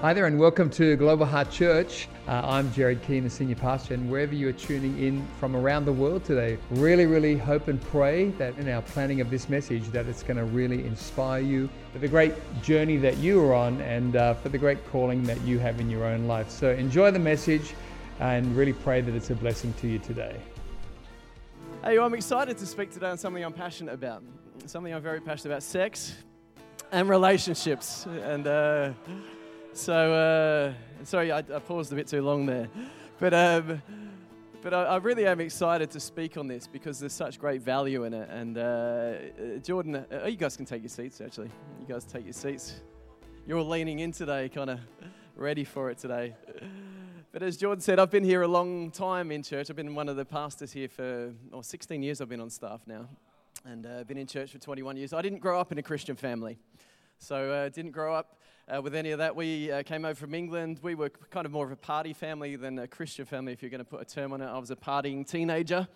Hi there, and welcome to Global Heart Church. Uh, I'm Jared Keane, the senior pastor, and wherever you are tuning in from around the world today, really, really hope and pray that in our planning of this message, that it's going to really inspire you for the great journey that you are on and uh, for the great calling that you have in your own life. So enjoy the message and really pray that it's a blessing to you today. Hey, I'm excited to speak today on something I'm passionate about. Something I'm very passionate about sex and relationships. And, uh, so, uh, sorry, I, I, paused a bit too long there. But, um, but I, I, really am excited to speak on this because there's such great value in it. And uh, uh Jordan, uh, you guys can take your seats, actually. You guys take your seats. You're all leaning in today, kind of ready for it today. But as Jordan said, I've been here a long time in church. I've been one of the pastors here for oh, 16 years, I've been on staff now. And uh, been in church for 21 years. I didn't grow up in a Christian family. So uh, didn't grow up uh, with any of that. We uh, came over from England. We were kind of more of a party family than a Christian family, if you're going to put a term on it. I was a partying teenager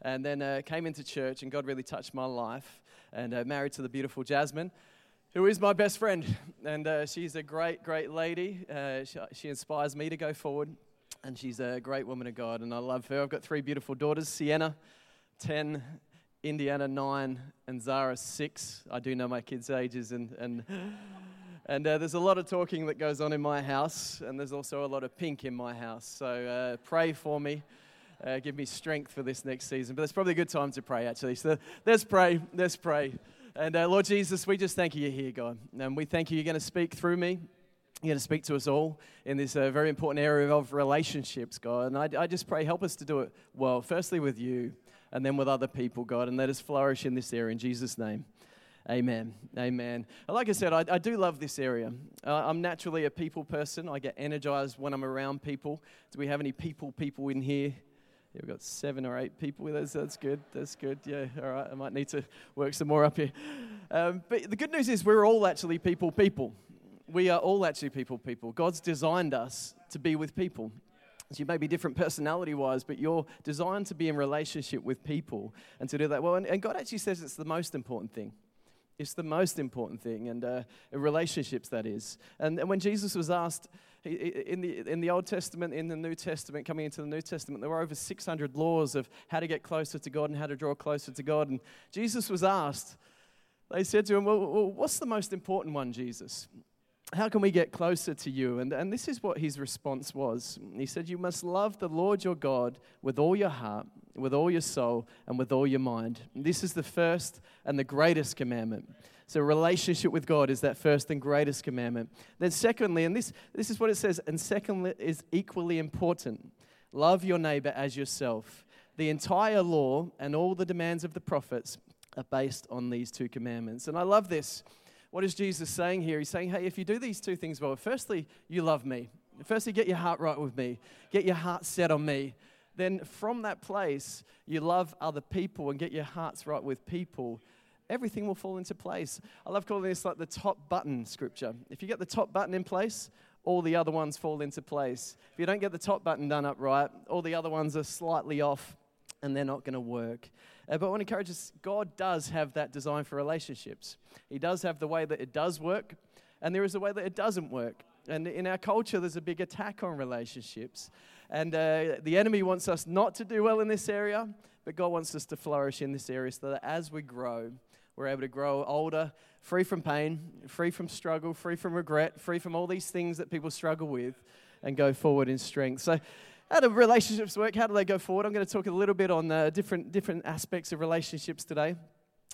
and then uh, came into church, and God really touched my life. And uh, married to the beautiful Jasmine, who is my best friend. And uh, she's a great, great lady. Uh, she, she inspires me to go forward. And she's a great woman of God, and I love her. I've got three beautiful daughters Sienna, 10, Indiana, 9, and Zara, 6. I do know my kids' ages, and, and and uh, there's a lot of talking that goes on in my house, and there's also a lot of pink in my house. So uh, pray for me. Uh, give me strength for this next season. But it's probably a good time to pray, actually. So let's pray. Let's pray. And uh, Lord Jesus, we just thank you you're here, God. And we thank you you're going to speak through me. You're going to speak to us all in this uh, very important area of relationships, God. And I, I just pray, help us to do it well, firstly with you, and then with other people, God. And let us flourish in this area in Jesus' name. Amen. Amen. Like I said, I, I do love this area. Uh, I'm naturally a people person. I get energized when I'm around people. Do we have any people people in here? Yeah, we've got seven or eight people with us. That's good. That's good. Yeah, all right. I might need to work some more up here. Um, but the good news is we're all actually people people. We are all actually people people. God's designed us to be with people. You may be different personality wise, but you're designed to be in relationship with people and to do that well. And, and God actually says it's the most important thing. It's the most important thing, and uh, relationships, that is. And, and when Jesus was asked, in the, in the Old Testament, in the New Testament, coming into the New Testament, there were over 600 laws of how to get closer to God and how to draw closer to God. And Jesus was asked, they said to him, Well, well what's the most important one, Jesus? How can we get closer to you? And, and this is what his response was. He said, You must love the Lord your God with all your heart, with all your soul, and with all your mind. This is the first and the greatest commandment. So, relationship with God is that first and greatest commandment. Then, secondly, and this, this is what it says, and secondly is equally important love your neighbor as yourself. The entire law and all the demands of the prophets are based on these two commandments. And I love this. What is Jesus saying here? He's saying, hey, if you do these two things well, firstly, you love me. Firstly, get your heart right with me, get your heart set on me then from that place, you love other people and get your hearts right with people, everything will fall into place. I love calling this like the top button scripture. If you get the top button in place, all the other ones fall into place. If you don't get the top button done up right, all the other ones are slightly off and they're not going to work. Uh, but I want to encourage us God does have that design for relationships. He does have the way that it does work, and there is a way that it doesn't work. And in our culture, there's a big attack on relationships. And uh, the enemy wants us not to do well in this area, but God wants us to flourish in this area so that as we grow, we're able to grow older, free from pain, free from struggle, free from regret, free from all these things that people struggle with, and go forward in strength. So, how do relationships work? How do they go forward? I'm going to talk a little bit on uh, different, different aspects of relationships today.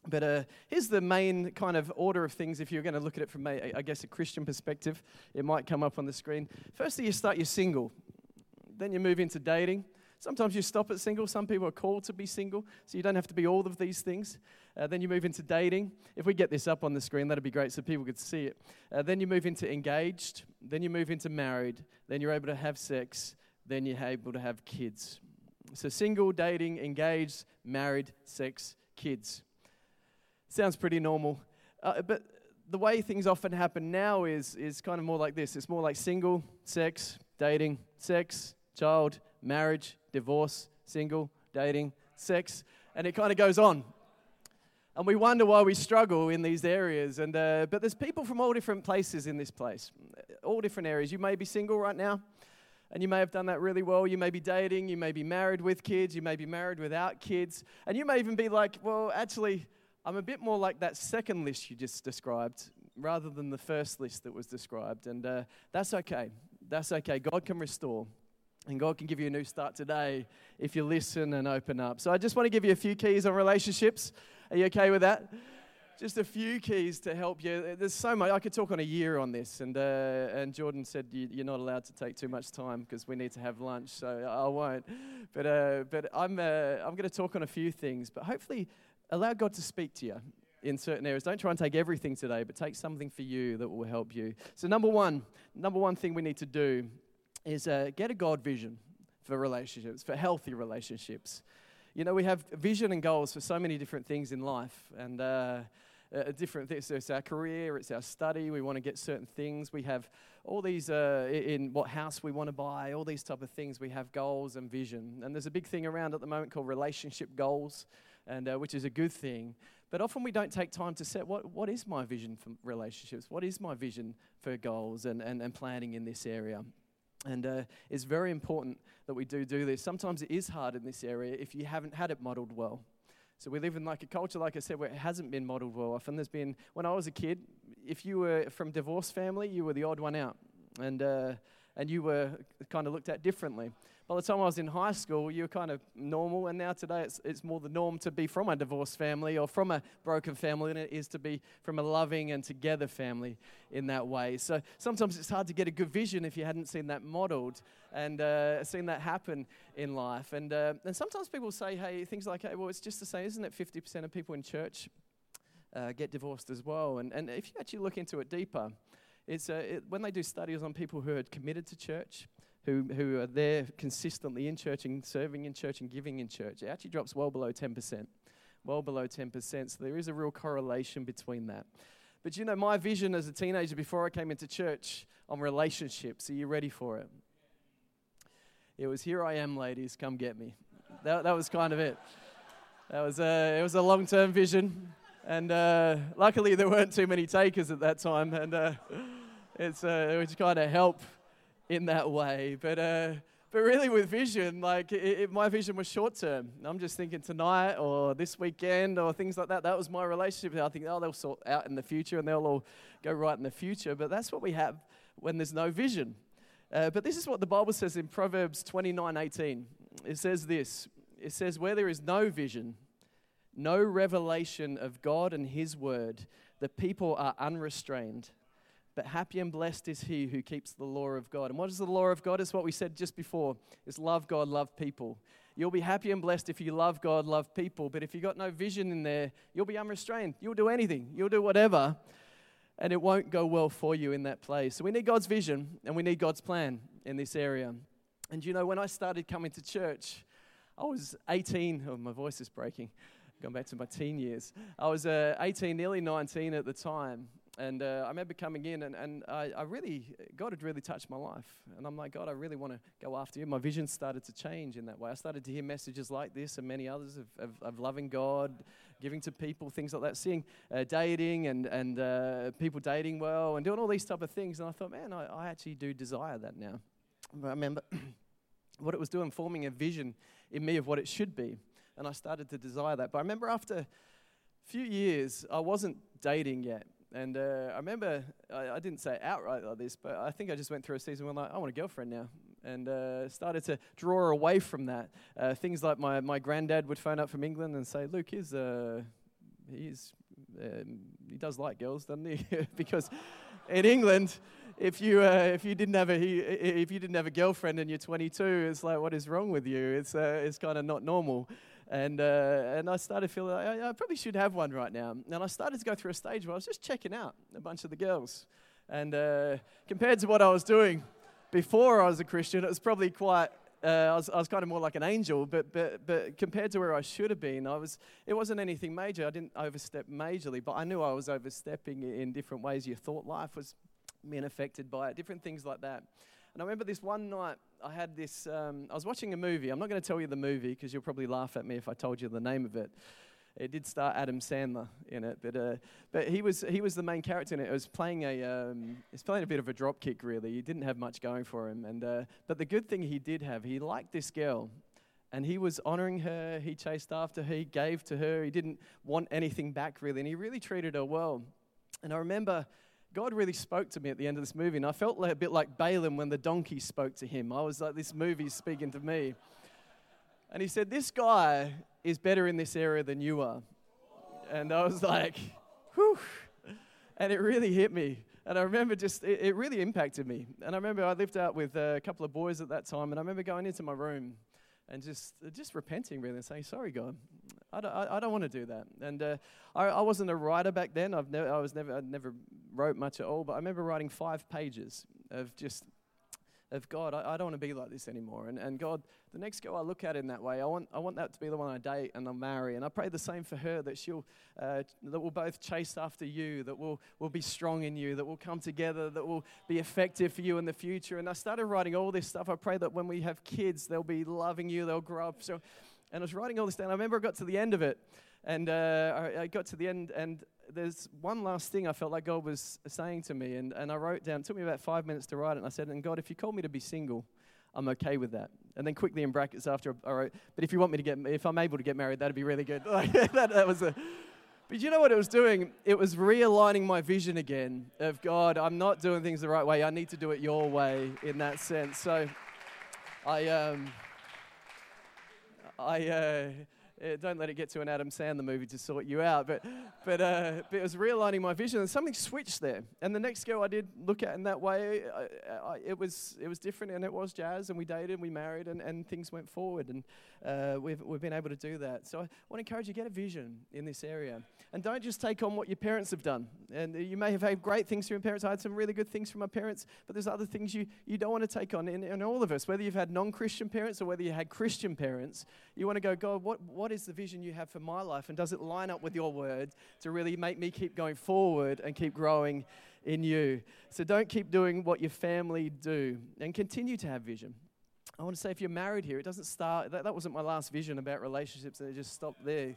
But uh, here's the main kind of order of things if you're going to look at it from, a, I guess, a Christian perspective. It might come up on the screen. Firstly, you start your single. Then you move into dating. Sometimes you stop at single. Some people are called to be single, so you don't have to be all of these things. Uh, then you move into dating. If we get this up on the screen, that'd be great so people could see it. Uh, then you move into engaged. Then you move into married. Then you're able to have sex. Then you're able to have kids. So single, dating, engaged, married, sex, kids. Sounds pretty normal. Uh, but the way things often happen now is, is kind of more like this it's more like single, sex, dating, sex, child, marriage, divorce, single, dating, sex, and it kind of goes on. And we wonder why we struggle in these areas. And, uh, but there's people from all different places in this place, all different areas. You may be single right now, and you may have done that really well. You may be dating, you may be married with kids, you may be married without kids, and you may even be like, well, actually, I'm a bit more like that second list you just described rather than the first list that was described. And uh, that's okay. That's okay. God can restore. And God can give you a new start today if you listen and open up. So I just want to give you a few keys on relationships. Are you okay with that? Just a few keys to help you. There's so much. I could talk on a year on this. And, uh, and Jordan said you, are not allowed to take too much time because we need to have lunch. So I won't. But, uh, but I'm, uh, I'm going to talk on a few things. But hopefully, allow God to speak to you in certain areas. Don't try and take everything today, but take something for you that will help you. So, number one, number one thing we need to do is uh, get a God vision for relationships, for healthy relationships. You know, we have vision and goals for so many different things in life, and uh, uh, different things. So it's our career, it's our study. We want to get certain things. We have all these uh, in what house we want to buy, all these type of things. We have goals and vision, and there's a big thing around at the moment called relationship goals and uh, which is a good thing. But often we don't take time to set what, what is my vision for relationships? What is my vision for goals and, and, and planning in this area? And uh, it's very important that we do do this. Sometimes it is hard in this area if you haven't had it modeled well. So we live in like a culture, like I said, where it hasn't been modeled well. Often there's been, when I was a kid, if you were from divorced family, you were the odd one out. And, uh, and you were kind of looked at differently by the time I was in high school, you were kind of normal, and now today it's, it's more the norm to be from a divorced family or from a broken family than it is to be from a loving and together family in that way. So sometimes it's hard to get a good vision if you hadn't seen that modeled and uh, seen that happen in life. And, uh, and sometimes people say, hey, things like, hey, well, it's just the same, isn't it? 50% of people in church uh, get divorced as well. And, and if you actually look into it deeper, it's, uh, it, when they do studies on people who are committed to church, who, who are there consistently in church and serving in church and giving in church, it actually drops well below 10%. Well below 10%. So there is a real correlation between that. But you know, my vision as a teenager before I came into church on relationships, are you ready for it? It was, Here I am, ladies, come get me. That, that was kind of it. That was a, it was a long term vision. And uh, luckily, there weren't too many takers at that time. And uh, it's, uh, it was kind of help in that way. But, uh, but really, with vision, like it, it, my vision was short term. I'm just thinking tonight or this weekend or things like that. That was my relationship. I think, oh, they'll sort out in the future and they'll all go right in the future. But that's what we have when there's no vision. Uh, but this is what the Bible says in Proverbs 29 18. It says this it says, Where there is no vision, no revelation of God and His word, the people are unrestrained. But happy and blessed is he who keeps the law of God. And what is the law of God? Is what we said just before is love God, love people. You'll be happy and blessed if you love God, love people. But if you've got no vision in there, you'll be unrestrained. You'll do anything, you'll do whatever, and it won't go well for you in that place. So we need God's vision and we need God's plan in this area. And you know, when I started coming to church, I was 18. Oh, my voice is breaking. Going back to my teen years. I was uh, 18, nearly 19 at the time. And uh, I remember coming in, and, and I, I, really, God had really touched my life. And I'm like, God, I really want to go after you. My vision started to change in that way. I started to hear messages like this and many others of, of, of loving God, giving to people, things like that, seeing uh, dating and, and uh, people dating well and doing all these type of things. And I thought, man, I, I actually do desire that now. But I remember what it was doing, forming a vision in me of what it should be. And I started to desire that. But I remember after a few years, I wasn't dating yet. And uh, I remember, I, I, didn't say outright like this, but I think I just went through a season where I'm like, I want a girlfriend now. And uh, started to draw away from that. Uh, things like my, my granddad would phone up from England and say, Luke, he's, uh, he's, um, he does like girls, doesn't he? because in England, if you uh, if you didn't have a if you didn't have a girlfriend and you're 22, it's like what is wrong with you? It's uh, it's kind of not normal. And, uh, and I started feeling like I, I, probably should have one right now. And I started to go through a stage where I was just checking out a bunch of the girls. And uh, compared to what I was doing before I was a Christian, it was probably quite, uh, I, was, I was kind of more like an angel. But, but, but compared to where I should have been, I was, it wasn't anything major. I didn't overstep majorly, but I knew I was overstepping in different ways. Your thought life was being affected by it, different things like that. And I remember this one night, I had this, um, I was watching a movie. I'm not going to tell you the movie because you'll probably laugh at me if I told you the name of it. it did star Adam Sandler in it, but uh, but he was he was the main character in it. It was playing a um, he's playing a bit of a drop kick really. He didn't have much going for him, and uh, but the good thing he did have, he liked this girl, and he was honoring her. He chased after her. He gave to her. He didn't want anything back really, and he really treated her well. And I remember God really spoke to me at the end of this movie, and I felt like a bit like Balaam when the donkey spoke to him. I was like, this movie's speaking to me. And he said, This guy is better in this area than you are. And I was like, whew. And it really hit me. And I remember just, it, it really impacted me. And I remember I lived out with a couple of boys at that time, and I remember going into my room and just, just repenting really and saying, Sorry, God, I don't, I, I don't want to do that. And uh, I, I wasn't a writer back then. I've never, I was never, I never wrote much at all. But I remember writing five pages of just of God, I, I don't want to be like this anymore. And, and God, the next girl I look at in that way, I want, I want that to be the one I date and I'll marry. And I pray the same for her that she'll, uh, that we'll both chase after you, that we'll, we'll be strong in you, that we'll come together, that we'll be effective for you in the future. And I started writing all this stuff. I pray that when we have kids, they'll be loving you, they'll grow up. So and I was writing all this down. I remember I got to the end of it, and uh, I, I, got to the end, and there's one last thing I felt like God was saying to me, and, and I wrote down. It took me about five minutes to write it, and I said, "And God, if you call me to be single, I'm okay with that." And then quickly in brackets after I wrote, "But if you want me to get, if I'm able to get married, that'd be really good." that, that was a. But you know what it was doing? It was realigning my vision again of God. I'm not doing things the right way. I need to do it your way in that sense. So, I um. I uh, uh, don't let it get to an Adam Sandler movie to sort you out. But, but, uh, but it was realigning my vision, and something switched there. And the next girl I did look at in that way, I, I, it, was, it was different, and it was jazz, and we dated, and we married, and, and things went forward. And uh, we've, we've been able to do that. So I want to encourage you get a vision in this area. And don't just take on what your parents have done. And you may have had great things from your parents. I had some really good things from my parents, but there's other things you, you don't want to take on. And, and all of us, whether you've had non Christian parents or whether you had Christian parents, you want to go, God, what, what is the vision you have for my life? And does it line up with your word to really make me keep going forward and keep growing in you? So don't keep doing what your family do and continue to have vision. I want to say if you're married here, it doesn't start, that, that wasn't my last vision about relationships, and it just stopped there.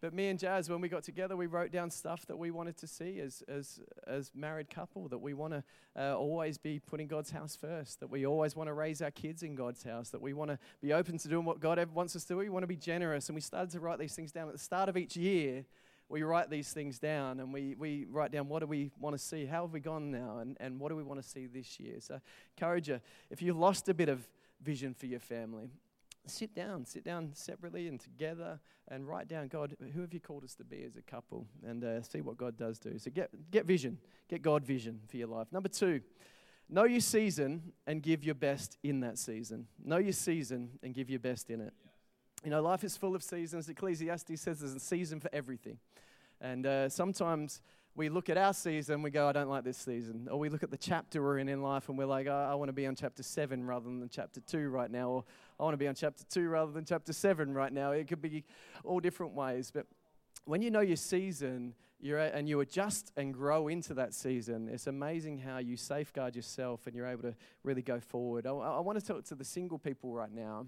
But me and Jazz, when we got together, we wrote down stuff that we wanted to see as, as, as married couple, that we want to uh, always be putting God's house first, that we always want to raise our kids in God's house, that we want to be open to doing what God wants us to do. We want to be generous. And we started to write these things down at the start of each year. We write these things down and we, we write down what do we want to see, how have we gone now, and, and what do we want to see this year. So, encourage you, if you've lost a bit of vision for your family, sit down, sit down separately and together and write down, God, who have you called us to be as a couple? And uh, see what God does do. So get, get vision, get God vision for your life. Number two, know your season and give your best in that season. Know your season and give your best in it. You know, life is full of seasons. Ecclesiastes says there's a season for everything. And uh, sometimes we look at our season, we go, I don't like this season. Or we look at the chapter we're in in life and we're like, I want to be on chapter 7 rather than chapter 2 right now. Or I want to be on chapter 2 rather than chapter 7 right now. It could be all different ways. But when you know your season and you adjust and grow into that season, it's amazing how you safeguard yourself and you're able to really go forward. I, I want to talk to the single people right now.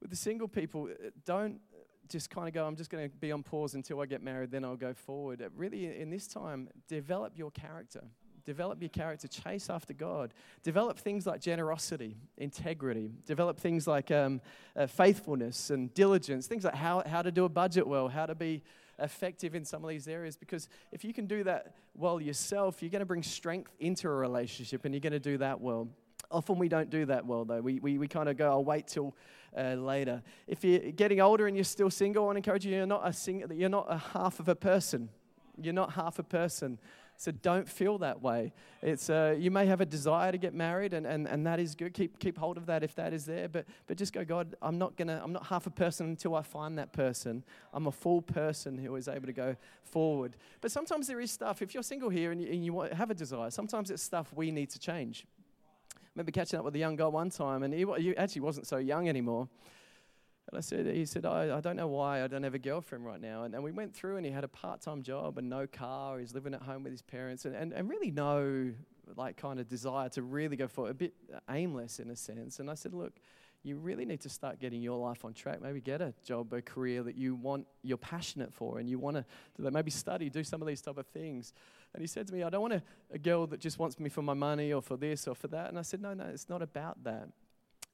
With the single people, uh, don't just kind of go, I'm just going to be on pause until I get married, then I'll go forward. Really, in this time, develop your character. Develop your character, chase after God. Develop things like generosity, integrity. Develop things like um, uh, faithfulness and diligence, things like how, how to do a budget well, how to be effective in some of these areas. Because if you can do that well yourself, you're going to bring strength into a relationship and you're going to do that well. Often we don't do that well, though. We, we, we kind of go, I'll wait till uh, later. If you're getting older and you're still single, I want to encourage you, you're not a, sing- you're not a half of a person. You're not half a person. So don't feel that way. It's, uh, you may have a desire to get married, and, and, and that is good. Keep, keep hold of that if that is there. But, but just go, God, I'm not, gonna, I'm not half a person until I find that person. I'm a full person who is able to go forward. But sometimes there is stuff, if you're single here and you, and you have a desire, sometimes it's stuff we need to change remember catching up with a young guy one time, and he, he actually wasn't so young anymore. And I said, he said, I, I don't know why I don't have a girlfriend right now. And, and we went through, and he had a part time job and no car. He's living at home with his parents, and, and, and really no like kind of desire to really go for a bit aimless in a sense. And I said, look, you really need to start getting your life on track. Maybe get a job, a career that you want, you're passionate for, and you want to. Maybe study, do some of these type of things. And he said to me, I don't want a, a girl that just wants me for my money or for this or for that. And I said, No, no, it's not about that.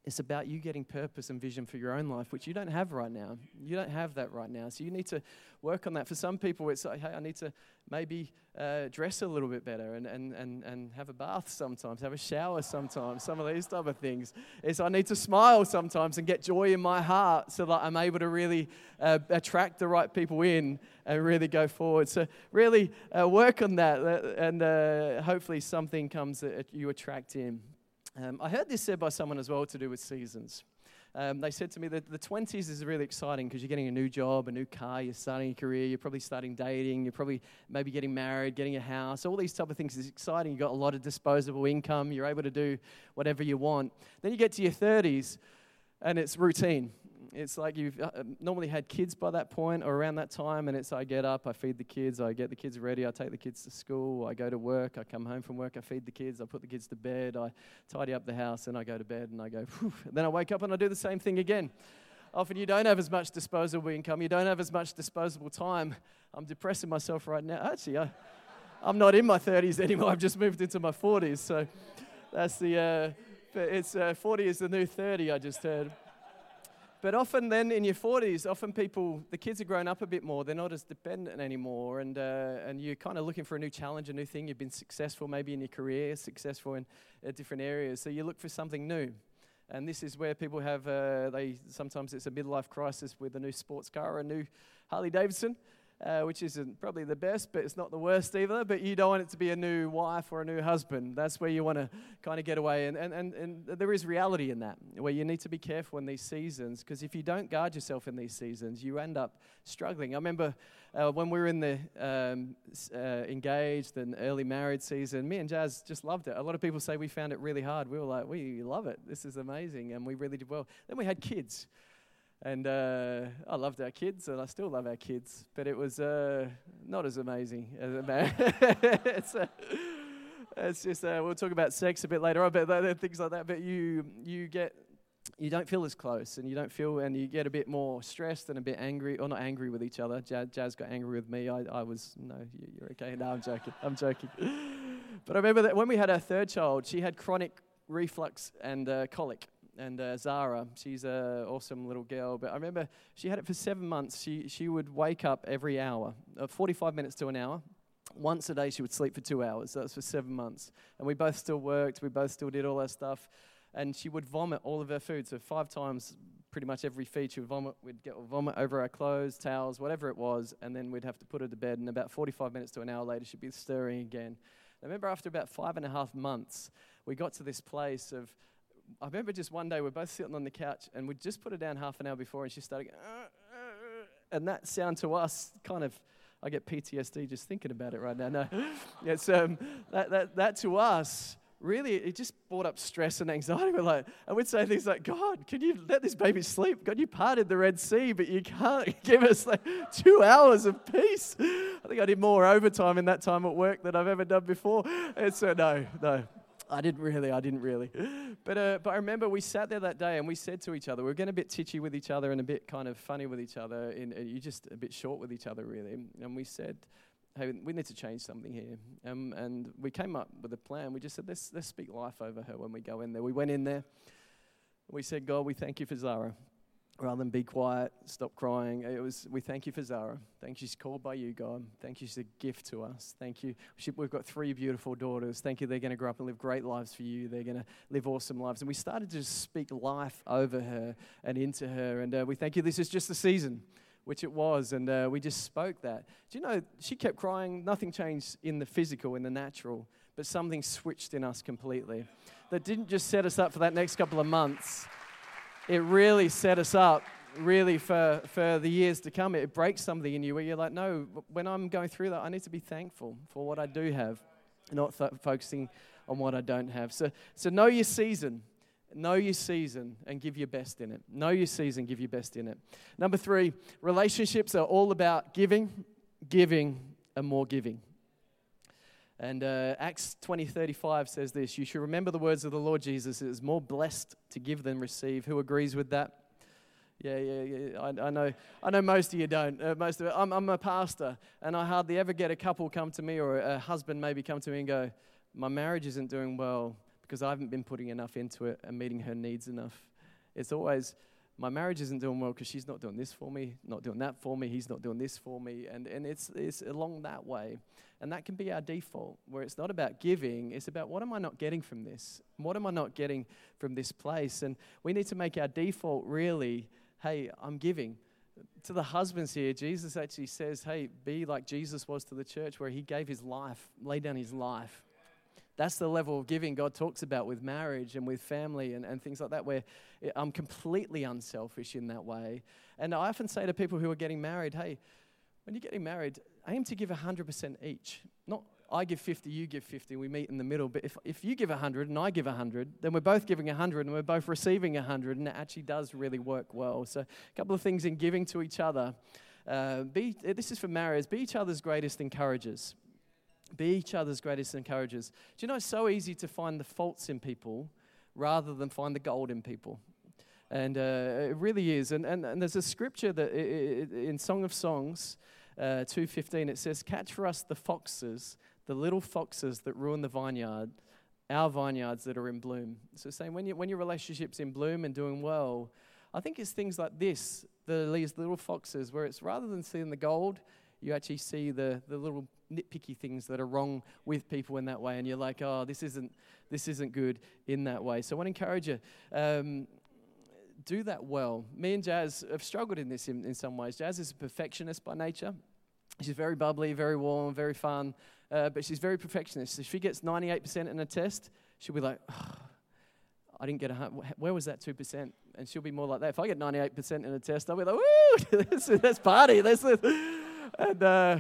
It's about you getting purpose and vision for your own life, which you don't have right now. You don't have that right now. So you need to work on that. For some people, it's like, hey, I need to maybe uh, dress a little bit better and, and, and, and have a bath sometimes, have a shower sometimes, some of these type of things. It's I need to smile sometimes and get joy in my heart so that I'm able to really uh, attract the right people in and really go forward. So really uh, work on that uh, and uh, hopefully something comes that you attract in. Um, I heard this said by someone as well to do with seasons. Um, they said to me that the 20s is really exciting because you're getting a new job, a new car, you're starting a career, you're probably starting dating, you're probably maybe getting married, getting a house. All these type of things is exciting. You've got a lot of disposable income, you're able to do whatever you want. Then you get to your 30s and it's routine it's like you've uh, um, normally had kids by that point or around that time, and it's I get up, I feed the kids, I get the kids ready, I take the kids to school, I go to work, I come home from work, I feed the kids, I put the kids to bed, I tidy up the house, and I go to bed, and I go, Phew. then I wake up and I do the same thing again. Often you don't have as much disposable income, you don't have as much disposable time. I'm depressing myself right now. Actually, I, I'm not in my 30s anymore, I've just moved into my 40s, so that's the. Uh, it's uh, 40 is the new 30, I just heard. But often, then in your 40s, often people, the kids have grown up a bit more. They're not as dependent anymore. And, uh, and you're kind of looking for a new challenge, a new thing. You've been successful maybe in your career, successful in uh, different areas. So you look for something new. And this is where people have, uh, they sometimes it's a midlife crisis with a new sports car, a new Harley Davidson uh, which isn't probably the best, but it's not the worst either. But you don't want it to be a new wife or a new husband. That's where you want to kind of get away. And, and, and, and there is reality in that, where you need to be careful in these seasons, because if you don't guard yourself in these seasons, you end up struggling. I remember uh, when we were in the um, uh, engaged and early married season, me and Jazz just loved it. A lot of people say we found it really hard. We were like, we love it. This is amazing. And we really did well. Then we had kids. And uh, I loved our kids, and I still love our kids, but it was uh, not as amazing as a man. it's, uh, it's, just uh, we'll talk about sex a bit later on, but things like that. But you you get you don't feel as close, and you don't feel, and you get a bit more stressed and a bit angry, or not angry with each other. Jazz, Jazz got angry with me. I, I was no, you're okay. No, I'm joking. I'm joking. but I remember that when we had our third child, she had chronic reflux and uh, colic and uh, Zara. She's an awesome little girl. But I remember she had it for seven months. She, she would wake up every hour, uh, 45 minutes to an hour. Once a day, she would sleep for two hours. That was for seven months. And we both still worked. We both still did all that stuff. And she would vomit all of her food. So, five times pretty much every feed, she would vomit. We'd get vomit over our clothes, towels, whatever it was. And then we'd have to put her to bed. And about 45 minutes to an hour later, she'd be stirring again. I remember after about five and a half months, we got to this place of I remember just one day we're both sitting on the couch and we just put her down half an hour before and she started going, uh, uh, and that sound to us kind of, I get PTSD just thinking about it right now. No, it's, um, that, that, that to us, really, it just brought up stress and anxiety. We're like, and we'd say things like, God, can you let this baby sleep? God, you parted the Red Sea, but you can't give us like two hours of peace. I think I did more overtime in that time at work than I've ever done before. And so, no, no, I didn't really, I didn't really. But, uh, but I remember we sat there that day and we said to each other, we are getting a bit titchy with each other and a bit kind of funny with each other, and, and you just a bit short with each other, really. And we said, hey, we need to change something here. Um, and we came up with a plan. We just said, let's, let's speak life over her when we go in there. We went in there. We said, God, we thank you for Zara rather than be quiet, stop crying. It was, we thank you for Zara. Thank you, she's called by you, God. Thank you, she's a gift to us. Thank you. She, we've got three beautiful daughters. Thank you, they're going to grow up and live great lives for you. They're going to live awesome lives. And we started to just speak life over her and into her. And uh, we thank you, this is just the season, which it was. And uh, we just spoke that. Do you know, she kept crying. Nothing changed in the physical, in the natural, but something switched in us completely. That didn't just set us up for that next couple of months it really set us up really for, for the years to come. It breaks something in you where you're like, no, when I'm going through that, I need to be thankful for what I do have, not th- focusing on what I don't have. So, so know your season. Know your season and give your best in it. Know your season, give your best in it. Number three, relationships are all about giving, giving, and more giving. And uh, Acts 20 35 says this You should remember the words of the Lord Jesus. It is more blessed to give than receive. Who agrees with that? Yeah, yeah, yeah. I, I know. I know most of you don't. Uh, most of it. I'm, I'm a pastor, and I hardly ever get a couple come to me or a husband maybe come to me and go, "My marriage isn't doing well because I haven't been putting enough into it and meeting her needs enough." It's always, "My marriage isn't doing well because she's not doing this for me, not doing that for me. He's not doing this for me," and and it's it's along that way. And that can be our default, where it's not about giving, it's about what am I not getting from this? What am I not getting from this place? And we need to make our default really, hey, I'm giving. To the husbands here, Jesus actually says, hey, be like Jesus was to the church, where he gave his life, laid down his life. That's the level of giving God talks about with marriage and with family and, and things like that, where I'm completely unselfish in that way. And I often say to people who are getting married, hey, when you're getting married, aim to give 100% each. Not I give 50, you give 50, we meet in the middle. But if, if you give 100 and I give 100, then we're both giving 100 and we're both receiving 100, and it actually does really work well. So, a couple of things in giving to each other. Uh, be, this is for marriers be each other's greatest encouragers. Be each other's greatest encouragers. Do you know it's so easy to find the faults in people rather than find the gold in people? And uh, it really is. And, and, and there's a scripture that in Song of Songs uh, 2.15, it says, Catch for us the foxes, the little foxes that ruin the vineyard, our vineyards that are in bloom. So saying when, you, when your relationship's in bloom and doing well, I think it's things like this, the, these little foxes, where it's rather than seeing the gold, you actually see the, the little nitpicky things that are wrong with people in that way, and you're like, oh, this isn't, this isn't good in that way. So I want to encourage you. Um, do that well. Me and Jazz have struggled in this in, in some ways. Jazz is a perfectionist by nature. She's very bubbly, very warm, very fun, uh, but she's very perfectionist. If she gets 98% in a test, she'll be like, oh, I didn't get a where was that 2%? And she'll be more like that. If I get 98% in a test, I'll be like, woo, let's, party. Let's. And, uh,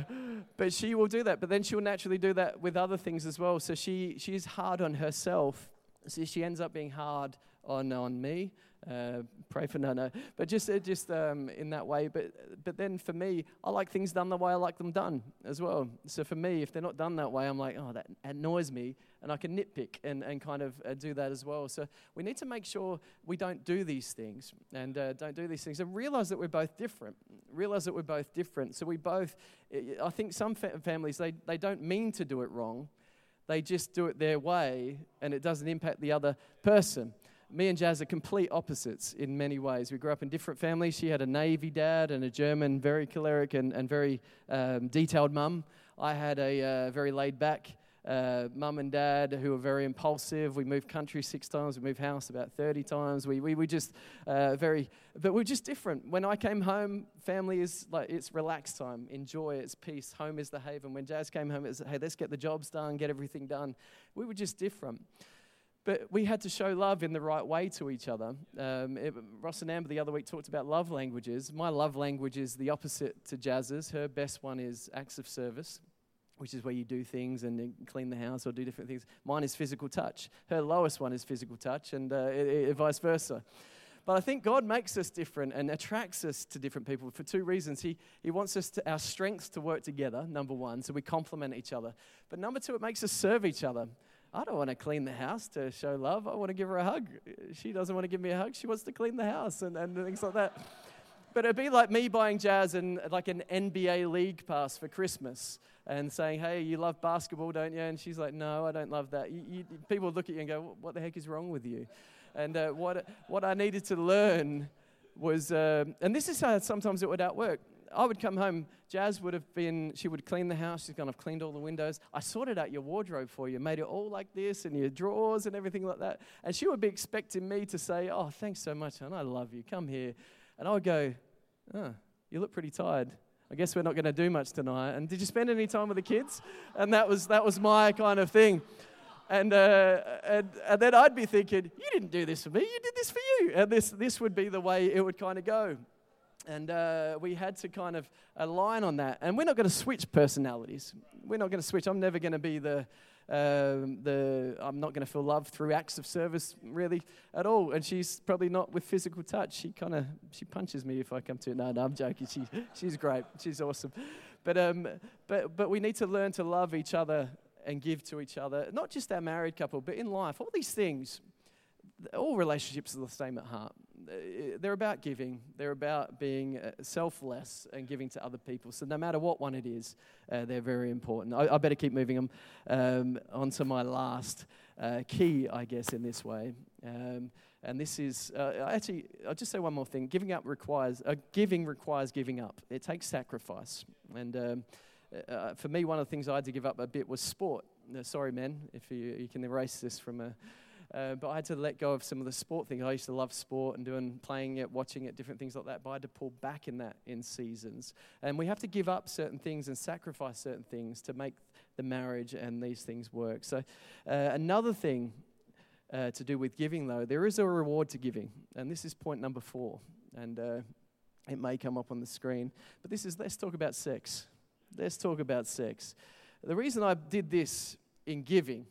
but she will do that. But then she'll naturally do that with other things as well. So she, she's hard on herself. So she ends up being hard on, on me. Uh, pray for Nana, but just uh, just um, in that way. But but then for me, I like things done the way I like them done as well. So for me, if they're not done that way, I'm like, oh, that annoys me, and I can nitpick and and kind of uh, do that as well. So we need to make sure we don't do these things and uh, don't do these things, and realize that we're both different. Realize that we're both different. So we both, I think some fa- families they they don't mean to do it wrong. They just do it their way, and it doesn't impact the other person me and Jazz are complete opposites in many ways. We grew up in different families. She had a Navy dad and a German, very choleric and, and very um, detailed mum. I had a uh, very laid back uh, mum and dad who were very impulsive. We moved country six times, we moved house about 30 times. We, we, we just uh, very, but we're just different. When I came home, family is like, it's relaxed time, enjoy, it's peace. Home is the haven. When Jazz came home, it was, hey, let's get the jobs done, get everything done. We were just different. But we had to show love in the right way to each other. Um, it, Ross and Amber the other week talked about love languages. My love language is the opposite to Jazz's. Her best one is acts of service, which is where you do things and clean the house or do different things. Mine is physical touch. Her lowest one is physical touch, and uh, it, it, vice versa. But I think God makes us different and attracts us to different people for two reasons. He, he wants us to, our strengths to work together, number one, so we complement each other. But number two, it makes us serve each other. I don't want to clean the house to show love. I want to give her a hug. She doesn't want to give me a hug. She wants to clean the house and, and things like that. But it'd be like me buying Jazz and like an NBA league pass for Christmas and saying, "Hey, you love basketball, don't you?" And she's like, "No, I don't love that." You, you, people look at you and go, "What the heck is wrong with you?" And uh, what what I needed to learn was, uh, and this is how sometimes it would outwork. I would come home, Jazz would have been, she would clean the house, she's gone, I've cleaned all the windows. I sorted out your wardrobe for you, made it all like this, and your drawers and everything like that. And she would be expecting me to say, Oh, thanks so much, and I love you, come here. And I would go, Oh, you look pretty tired. I guess we're not going to do much tonight. And did you spend any time with the kids? And that was, that was my kind of thing. And, uh, and, and then I'd be thinking, you didn't do this for me, you did this for you. And this, this would be the way it would kind of go. And uh, we had to kind of align on that. And we're not going to switch personalities. We're not going to switch. I'm never going to be the, uh, the I'm not going to feel love through acts of service really at all. And she's probably not with physical touch. She kind of she punches me if I come to it. No, no, I'm joking. She, she's great. She's awesome. But um, but but we need to learn to love each other and give to each other, not just our married couple, but in life, all these things, all relationships are the same at heart. They're about giving, they're about being uh, selfless and giving to other people. So, no matter what one it is, uh, they're very important. I, I, better keep moving them um, on to my last uh, key, I guess, in this way. Um, and this is uh, actually, I'll just say one more thing. Giving up requires, uh, giving requires giving up. It takes sacrifice. And um, uh, uh, for me, one of the things I had to give up a bit was sport. Uh, sorry, men, if you, you can erase this from a. Uh, but I had to let go of some of the sport things. I used to love sport and doing, playing it, watching it, different things like that. But I had to pull back in that in seasons. And we have to give up certain things and sacrifice certain things to make the marriage and these things work. So, uh, another thing uh, to do with giving, though, there is a reward to giving. And this is point number four. And uh, it may come up on the screen. But this is let's talk about sex. Let's talk about sex. The reason I did this in giving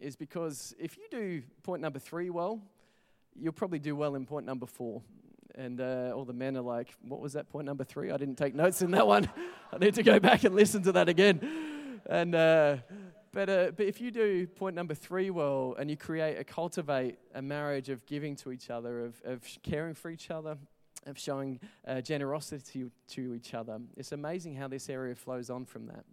is because if you do point number three well, you'll probably do well in point number four. And uh, all the men are like, What was that point number three? I didn't take notes in that one. I need to go back and listen to that again. And, uh, but, uh, but if you do point number three well and you create a cultivate a marriage of giving to each other, of, of caring for each other, of showing uh, generosity to each other. It's amazing how this area flows on from that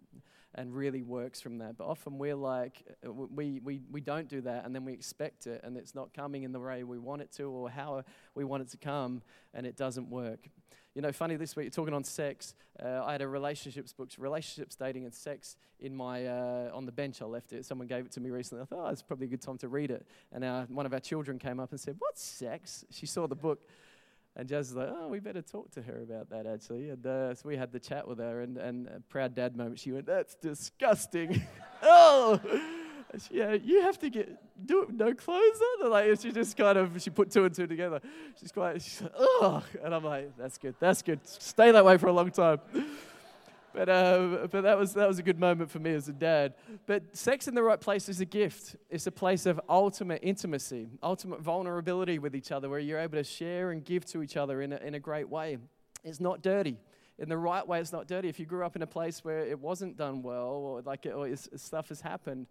and really works from that. But often we're like, uh, we, we, we don't do that and then we expect it and it's not coming in the way we want it to or how we want it to come and it doesn't work. You know, funny this week, you're talking on sex. Uh, I had a relationships book, relationships, dating, and sex in my uh, on the bench. I left it. Someone gave it to me recently. I thought, oh, it's probably a good time to read it. And uh, one of our children came up and said, "What's sex?" She saw the book. And Jazz was like, oh, we better talk to her about that, actually. And uh, so we had the chat with her, and, and proud dad moment, she went, that's disgusting. oh! yeah, you have to get, do it no clothes on? like, she just kind of, she put two and two together. She's quite, she's like, oh! And I'm like, that's good, that's good. Stay that way for a long time. But, uh, but that, was, that was a good moment for me as a dad. But sex in the right place is a gift. It's a place of ultimate intimacy, ultimate vulnerability with each other, where you're able to share and give to each other in a, in a great way. It's not dirty. In the right way, it's not dirty. If you grew up in a place where it wasn't done well, or like it, or stuff has happened,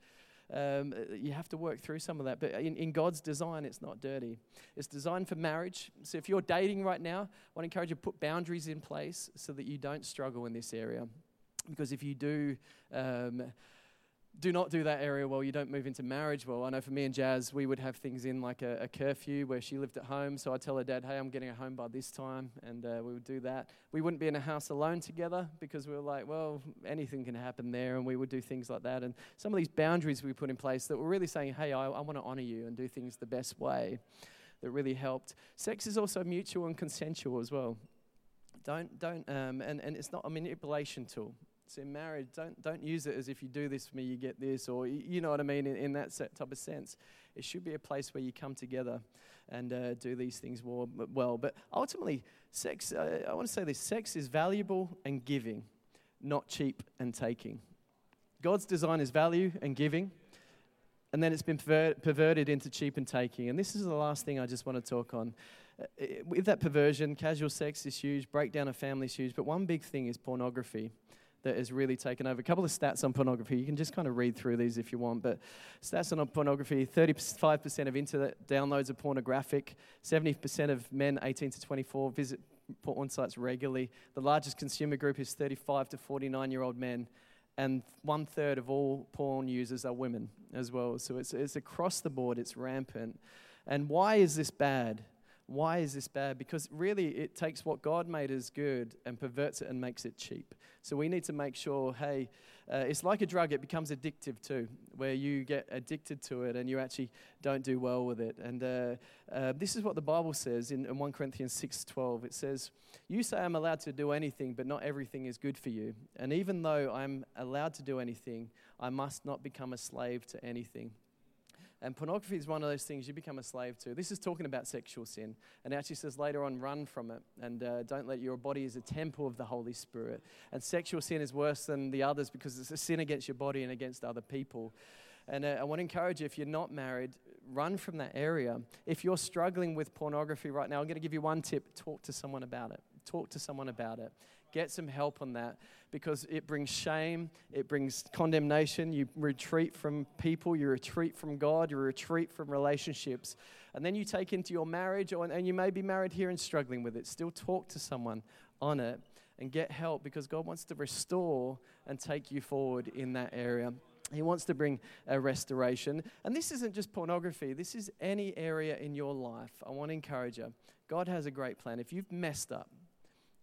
um, you have to work through some of that. But in, in God's design, it's not dirty. It's designed for marriage. So if you're dating right now, I want to encourage you to put boundaries in place so that you don't struggle in this area. Because if you do, um, do not do that area well. You don't move into marriage well. I know for me and Jazz, we would have things in like a, a curfew where she lived at home. So I'd tell her dad, hey, I'm getting a home by this time. And uh, we would do that. We wouldn't be in a house alone together because we were like, well, anything can happen there. And we would do things like that. And some of these boundaries we put in place that were really saying, hey, I, I want to honor you and do things the best way that really helped. Sex is also mutual and consensual as well. Don't, don't, um, and, and it's not a manipulation tool. So marriage, don't, don't use it as if you do this for me, you get this, or you know what I mean, in, in that type of sense. It should be a place where you come together and uh, do these things more, well. But ultimately, sex, uh, I want to say this sex is valuable and giving, not cheap and taking. God's design is value and giving, and then it's been perverted into cheap and taking. And this is the last thing I just want to talk on. Uh, with that perversion, casual sex is huge, breakdown of family is huge, but one big thing is pornography that has really taken over. A couple of stats on pornography. You can just kind of read through these if you want, but stats on pornography 35% of internet downloads are pornographic, 70% of men 18 to 24 visit porn sites regularly. The largest consumer group is 35 to 49 year old men, and one third of all porn users are women as well. So it's, it's across the board, it's rampant. And why is this bad? Why is this bad? Because really, it takes what God made as good and perverts it and makes it cheap. So we need to make sure hey, uh, it's like a drug, it becomes addictive too, where you get addicted to it and you actually don't do well with it. And uh, uh, this is what the Bible says in, in 1 Corinthians 6:12. It says, You say I'm allowed to do anything, but not everything is good for you. And even though I'm allowed to do anything, I must not become a slave to anything. And pornography is one of those things you become a slave to. This is talking about sexual sin. And it actually says later on, run from it and uh, don't let your body is a temple of the Holy Spirit. And sexual sin is worse than the others because it's a sin against your body and against other people. And uh, I want to encourage you, if you're not married, run from that area. If you're struggling with pornography right now, I'm going to give you one tip talk to someone about it. Talk to someone about it. Get some help on that because it brings shame, it brings condemnation. You retreat from people, you retreat from God, you retreat from relationships. And then you take into your marriage, or, and you may be married here and struggling with it. Still talk to someone on it and get help because God wants to restore and take you forward in that area. He wants to bring a restoration. And this isn't just pornography, this is any area in your life. I want to encourage you. God has a great plan. If you've messed up,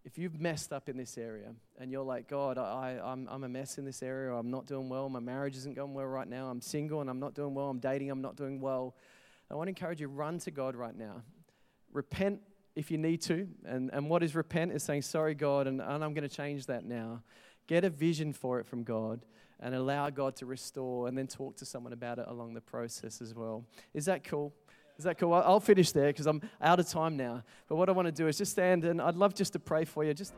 if you've messed up in this area and you're like, God, I, I'm, I'm a mess in this area, I'm not doing well, my marriage isn't going well right now, I'm single and I'm not doing well, I'm dating, I'm not doing well, I want to encourage you, run to God right now. Repent if you need to. And, and what is repent is saying, Sorry, God, and, and I'm going to change that now. Get a vision for it from God and allow God to restore and then talk to someone about it along the process as well. Is that cool? Is that cool? I'll finish there because I'm out of time now. But what I want to do is just stand and I'd love just to pray for you. Just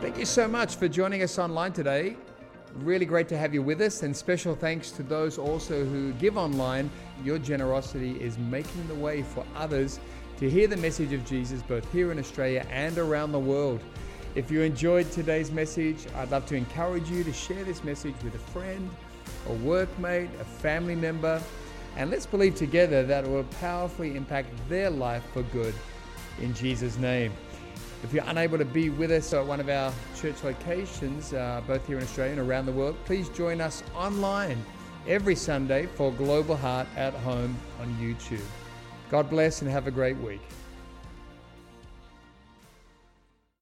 Thank you so much for joining us online today. Really great to have you with us, and special thanks to those also who give online. Your generosity is making the way for others to hear the message of Jesus both here in Australia and around the world. If you enjoyed today's message, I'd love to encourage you to share this message with a friend, a workmate, a family member, and let's believe together that it will powerfully impact their life for good. In Jesus' name. If you're unable to be with us at one of our church locations, uh, both here in Australia and around the world, please join us online every Sunday for Global Heart at Home on YouTube. God bless and have a great week.